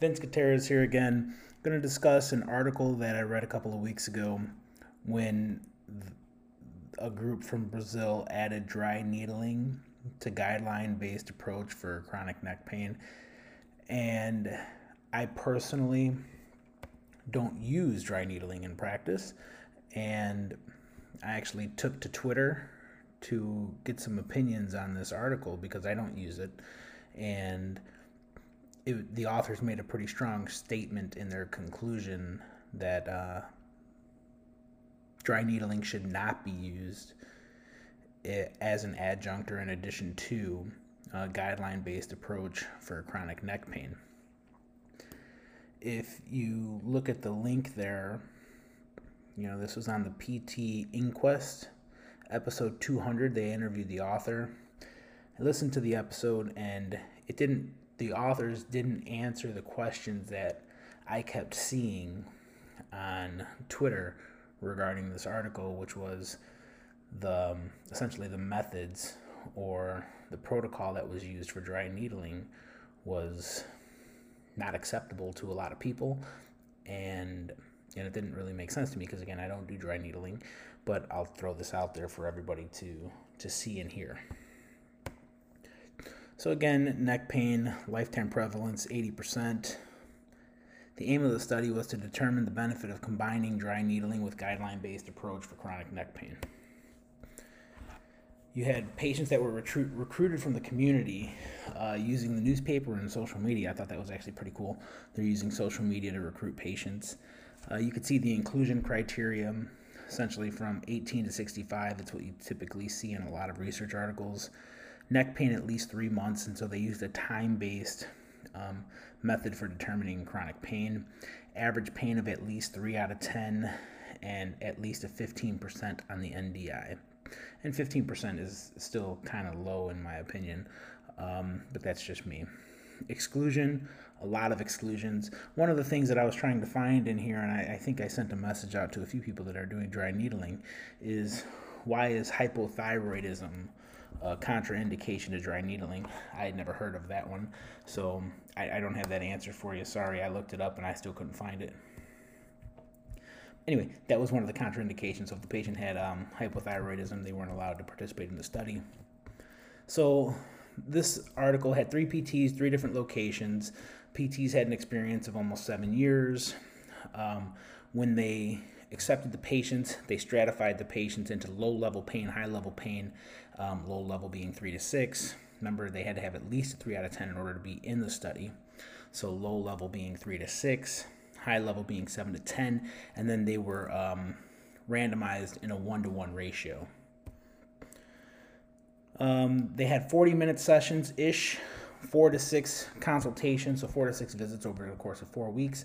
Vince Gutierrez here again. I'm going to discuss an article that I read a couple of weeks ago when a group from Brazil added dry needling to guideline based approach for chronic neck pain. And I personally don't use dry needling in practice. And I actually took to Twitter to get some opinions on this article because I don't use it. And it, the authors made a pretty strong statement in their conclusion that uh, dry needling should not be used eh, as an adjunct or in addition to a guideline based approach for chronic neck pain. If you look at the link there, you know, this was on the PT Inquest episode 200. They interviewed the author. I listened to the episode and it didn't, the authors didn't answer the questions that I kept seeing on Twitter regarding this article, which was the um, essentially the methods or the protocol that was used for dry needling was not acceptable to a lot of people and and it didn't really make sense to me because again I don't do dry needling but I'll throw this out there for everybody to to see and hear. So again, neck pain, lifetime prevalence 80%. The aim of the study was to determine the benefit of combining dry needling with guideline-based approach for chronic neck pain. You had patients that were recruit, recruited from the community uh, using the newspaper and social media. I thought that was actually pretty cool. They're using social media to recruit patients. Uh, you could see the inclusion criteria essentially from 18 to 65. That's what you typically see in a lot of research articles. Neck pain at least three months, and so they used a time based um, method for determining chronic pain. Average pain of at least 3 out of 10, and at least a 15% on the NDI. And 15% is still kind of low in my opinion, um, but that's just me. Exclusion a lot of exclusions. One of the things that I was trying to find in here, and I, I think I sent a message out to a few people that are doing dry needling, is why is hypothyroidism a contraindication to dry needling? I had never heard of that one, so I, I don't have that answer for you. Sorry, I looked it up and I still couldn't find it. Anyway, that was one of the contraindications. So if the patient had um, hypothyroidism, they weren't allowed to participate in the study. So this article had three PTs, three different locations. PTs had an experience of almost seven years. Um, when they accepted the patients, they stratified the patients into low level pain, high level pain, um, low level being three to six. Remember, they had to have at least a three out of 10 in order to be in the study. So, low level being three to six, high level being seven to 10, and then they were um, randomized in a one to one ratio. Um, they had 40 minute sessions ish four to six consultations, so four to six visits over the course of four weeks.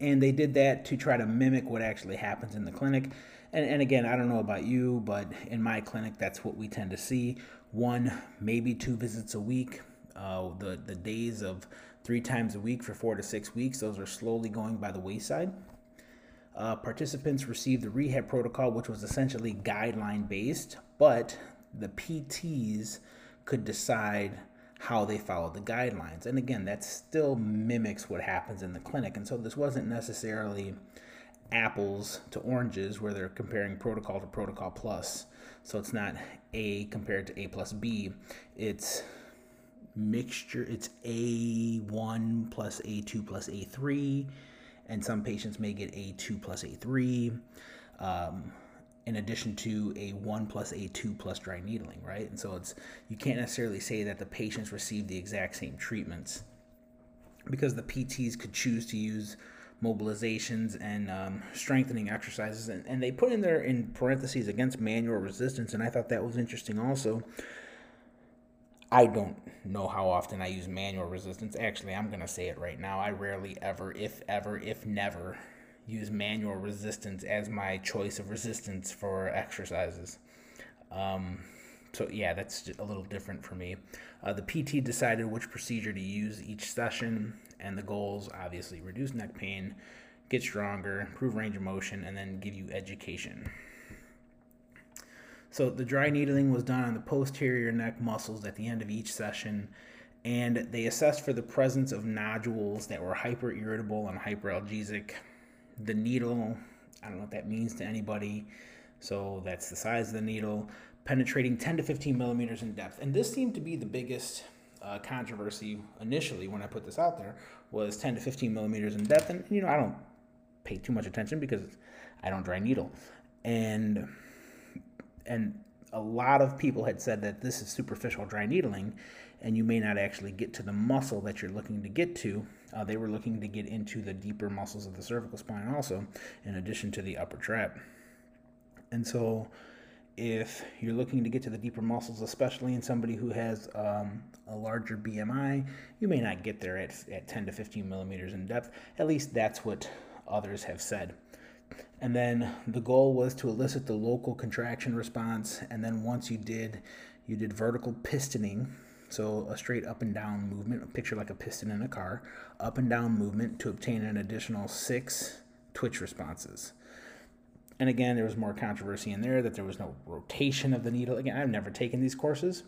And they did that to try to mimic what actually happens in the clinic. And, and again, I don't know about you, but in my clinic, that's what we tend to see one, maybe two visits a week. Uh, the, the days of three times a week for four to six weeks, those are slowly going by the wayside. Uh, participants received the rehab protocol, which was essentially guideline based, but the PTs could decide how they followed the guidelines. And again, that still mimics what happens in the clinic. And so this wasn't necessarily apples to oranges where they're comparing protocol to protocol plus. So it's not A compared to A plus B. It's mixture, it's A1 plus A2 plus A3. And some patients may get A2 plus A3. Um, in addition to a 1 plus a 2 plus dry needling, right? And so it's you can't necessarily say that the patients receive the exact same treatments because the PTs could choose to use mobilizations and um, strengthening exercises, and, and they put in there in parentheses against manual resistance, and I thought that was interesting also. I don't know how often I use manual resistance. Actually, I'm going to say it right now. I rarely ever, if ever, if never, use manual resistance as my choice of resistance for exercises. Um, so yeah, that's a little different for me. Uh, the PT decided which procedure to use each session, and the goals obviously reduce neck pain, get stronger, improve range of motion, and then give you education. So the dry needling was done on the posterior neck muscles at the end of each session, and they assessed for the presence of nodules that were hyper irritable and hyperalgesic. The needle, I don't know what that means to anybody, so that's the size of the needle, penetrating 10 to 15 millimeters in depth. And this seemed to be the biggest uh, controversy initially when I put this out there was 10 to 15 millimeters in depth. And, you know, I don't pay too much attention because I don't dry needle. And, and a lot of people had said that this is superficial dry needling and you may not actually get to the muscle that you're looking to get to. Uh, they were looking to get into the deeper muscles of the cervical spine also, in addition to the upper trap. And so, if you're looking to get to the deeper muscles, especially in somebody who has um, a larger BMI, you may not get there at, at 10 to 15 millimeters in depth. At least that's what others have said. And then the goal was to elicit the local contraction response. And then once you did, you did vertical pistoning. So a straight up and down movement, a picture like a piston in a car, up and down movement to obtain an additional six twitch responses. And again, there was more controversy in there that there was no rotation of the needle. Again, I've never taken these courses.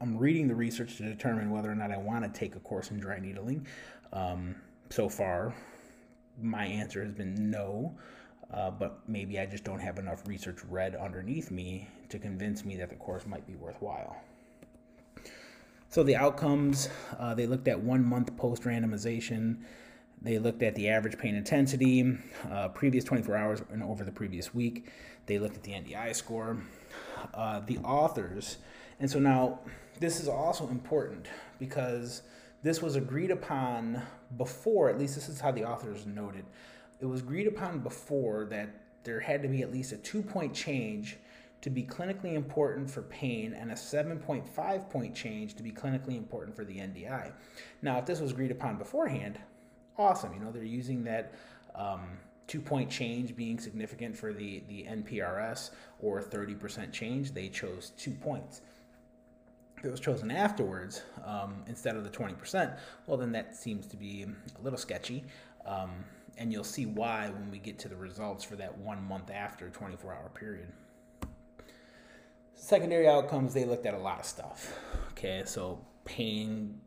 I'm reading the research to determine whether or not I want to take a course in dry needling. Um, so far, my answer has been no, uh, but maybe I just don't have enough research read underneath me to convince me that the course might be worthwhile. So the outcomes, uh, they looked at one month post randomization. They looked at the average pain intensity, uh, previous 24 hours and over the previous week. They looked at the NDI score. Uh, the authors, and so now this is also important because this was agreed upon before, at least this is how the authors noted. It was agreed upon before that there had to be at least a two point change to be clinically important for pain and a 7.5 point change to be clinically important for the NDI. Now, if this was agreed upon beforehand, awesome. You know, they're using that um, two point change being significant for the, the NPRS or 30% change. They chose two points. If it was chosen afterwards um, instead of the 20%, well, then that seems to be a little sketchy. Um, and you'll see why when we get to the results for that one month after 24 hour period. Secondary outcomes, they looked at a lot of stuff. Okay, so pain,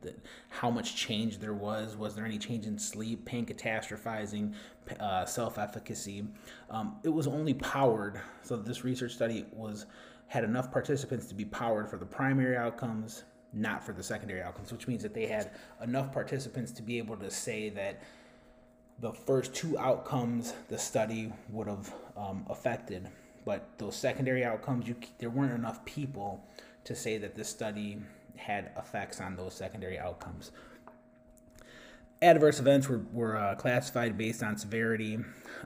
how much change there was, was there any change in sleep, pain catastrophizing, uh, self efficacy. Um, it was only powered, so this research study was had enough participants to be powered for the primary outcomes, not for the secondary outcomes, which means that they had enough participants to be able to say that the first two outcomes the study would have um, affected but those secondary outcomes, you there weren't enough people to say that this study had effects on those secondary outcomes. Adverse events were, were uh, classified based on severity.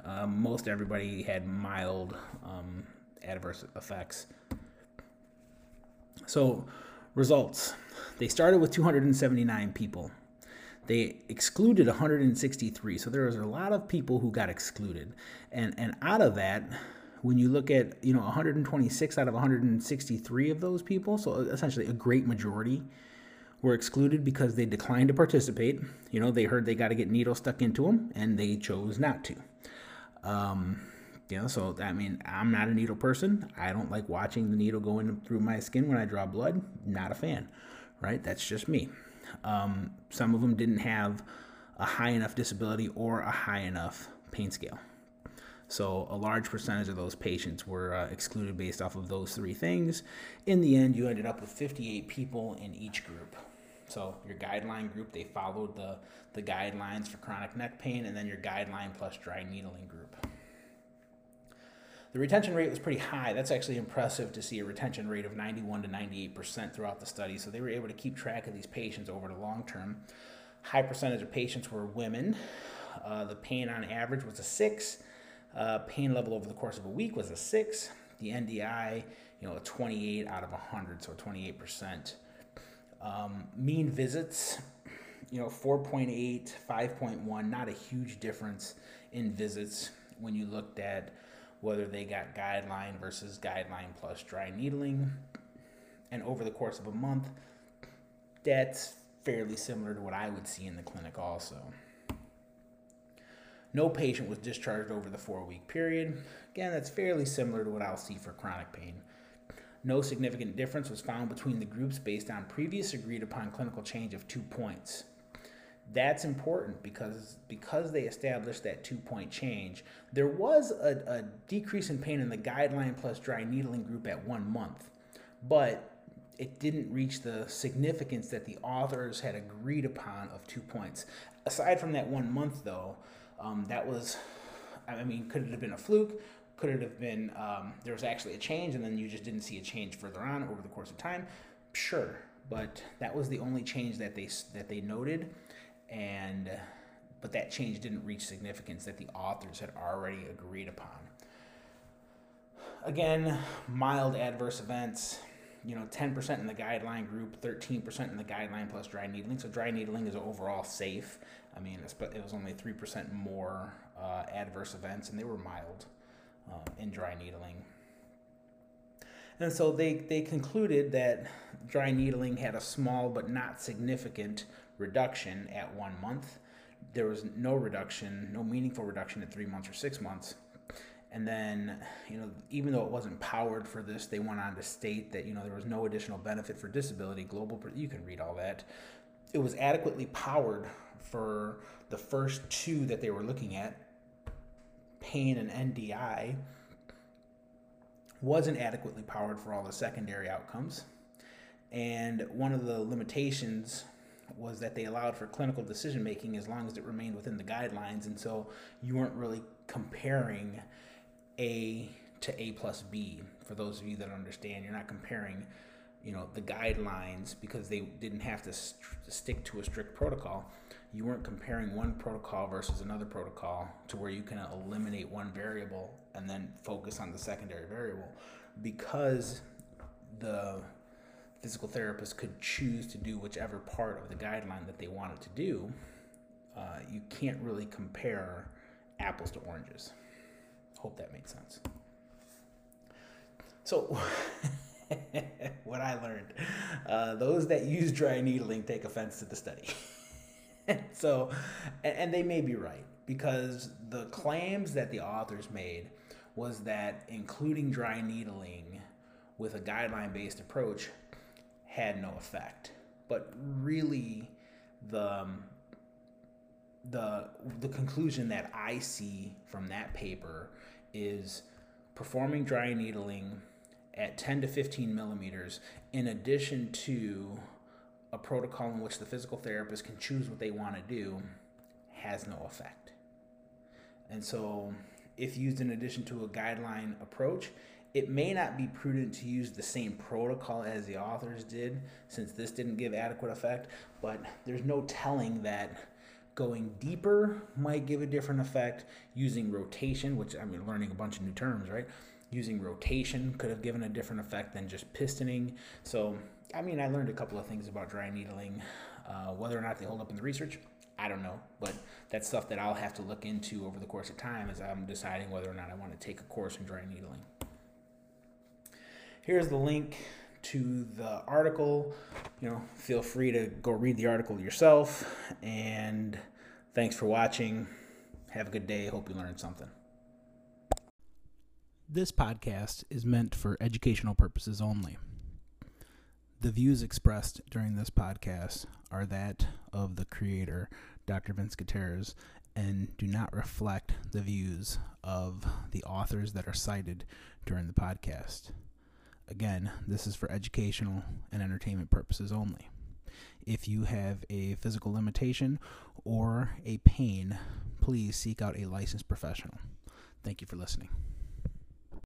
Um, most everybody had mild um, adverse effects. So, results. They started with 279 people. They excluded 163. So there was a lot of people who got excluded. And, and out of that, when you look at you know 126 out of 163 of those people, so essentially a great majority were excluded because they declined to participate. You know, they heard they got to get needles stuck into them, and they chose not to. Um, you know, so I mean, I'm not a needle person. I don't like watching the needle going through my skin when I draw blood. Not a fan, right? That's just me. Um, some of them didn't have a high enough disability or a high enough pain scale. So a large percentage of those patients were uh, excluded based off of those three things. In the end, you ended up with 58 people in each group. So your guideline group, they followed the, the guidelines for chronic neck pain, and then your guideline plus dry needling group. The retention rate was pretty high. That's actually impressive to see a retention rate of 91 to 98% throughout the study. So they were able to keep track of these patients over the long term. High percentage of patients were women. Uh, the pain on average was a six. Uh, pain level over the course of a week was a six. The NDI, you know, a 28 out of 100, so 28%. Um, mean visits, you know, 4.8, 5.1, not a huge difference in visits when you looked at whether they got guideline versus guideline plus dry needling. And over the course of a month, that's fairly similar to what I would see in the clinic also. No patient was discharged over the four week period. Again, that's fairly similar to what I'll see for chronic pain. No significant difference was found between the groups based on previous agreed upon clinical change of two points. That's important because because they established that two point change, there was a, a decrease in pain in the guideline plus dry needling group at one month, but it didn't reach the significance that the authors had agreed upon of two points. Aside from that one month, though, um, that was, I mean, could it have been a fluke? Could it have been um, there was actually a change and then you just didn't see a change further on over the course of time? Sure, but that was the only change that they that they noted, and but that change didn't reach significance that the authors had already agreed upon. Again, mild adverse events you know, 10% in the guideline group, 13% in the guideline plus dry needling. So dry needling is overall safe. I mean, it was only 3% more uh, adverse events, and they were mild uh, in dry needling. And so they, they concluded that dry needling had a small but not significant reduction at one month. There was no reduction, no meaningful reduction at three months or six months. And then, you know, even though it wasn't powered for this, they went on to state that, you know, there was no additional benefit for disability, global, you can read all that. It was adequately powered for the first two that they were looking at, pain and NDI, wasn't adequately powered for all the secondary outcomes. And one of the limitations was that they allowed for clinical decision making as long as it remained within the guidelines. And so you weren't really comparing a to A plus B. For those of you that understand, you're not comparing, you know, the guidelines because they didn't have to st- stick to a strict protocol. You weren't comparing one protocol versus another protocol to where you can eliminate one variable and then focus on the secondary variable because the physical therapist could choose to do whichever part of the guideline that they wanted to do. Uh, you can't really compare apples to oranges. Hope that made sense. So, what I learned uh, those that use dry needling take offense to the study. so, and, and they may be right because the claims that the authors made was that including dry needling with a guideline based approach had no effect. But really, the um, the the conclusion that I see from that paper is performing dry needling at 10 to 15 millimeters in addition to a protocol in which the physical therapist can choose what they want to do has no effect. And so, if used in addition to a guideline approach, it may not be prudent to use the same protocol as the authors did, since this didn't give adequate effect, but there's no telling that Going deeper might give a different effect. Using rotation, which I mean, learning a bunch of new terms, right? Using rotation could have given a different effect than just pistoning. So, I mean, I learned a couple of things about dry needling. Uh, whether or not they hold up in the research, I don't know, but that's stuff that I'll have to look into over the course of time as I'm deciding whether or not I want to take a course in dry needling. Here's the link to the article. You know, feel free to go read the article yourself. And thanks for watching. Have a good day. Hope you learned something. This podcast is meant for educational purposes only. The views expressed during this podcast are that of the creator, Dr. Vince Gutierrez, and do not reflect the views of the authors that are cited during the podcast. Again, this is for educational and entertainment purposes only. If you have a physical limitation or a pain, please seek out a licensed professional. Thank you for listening.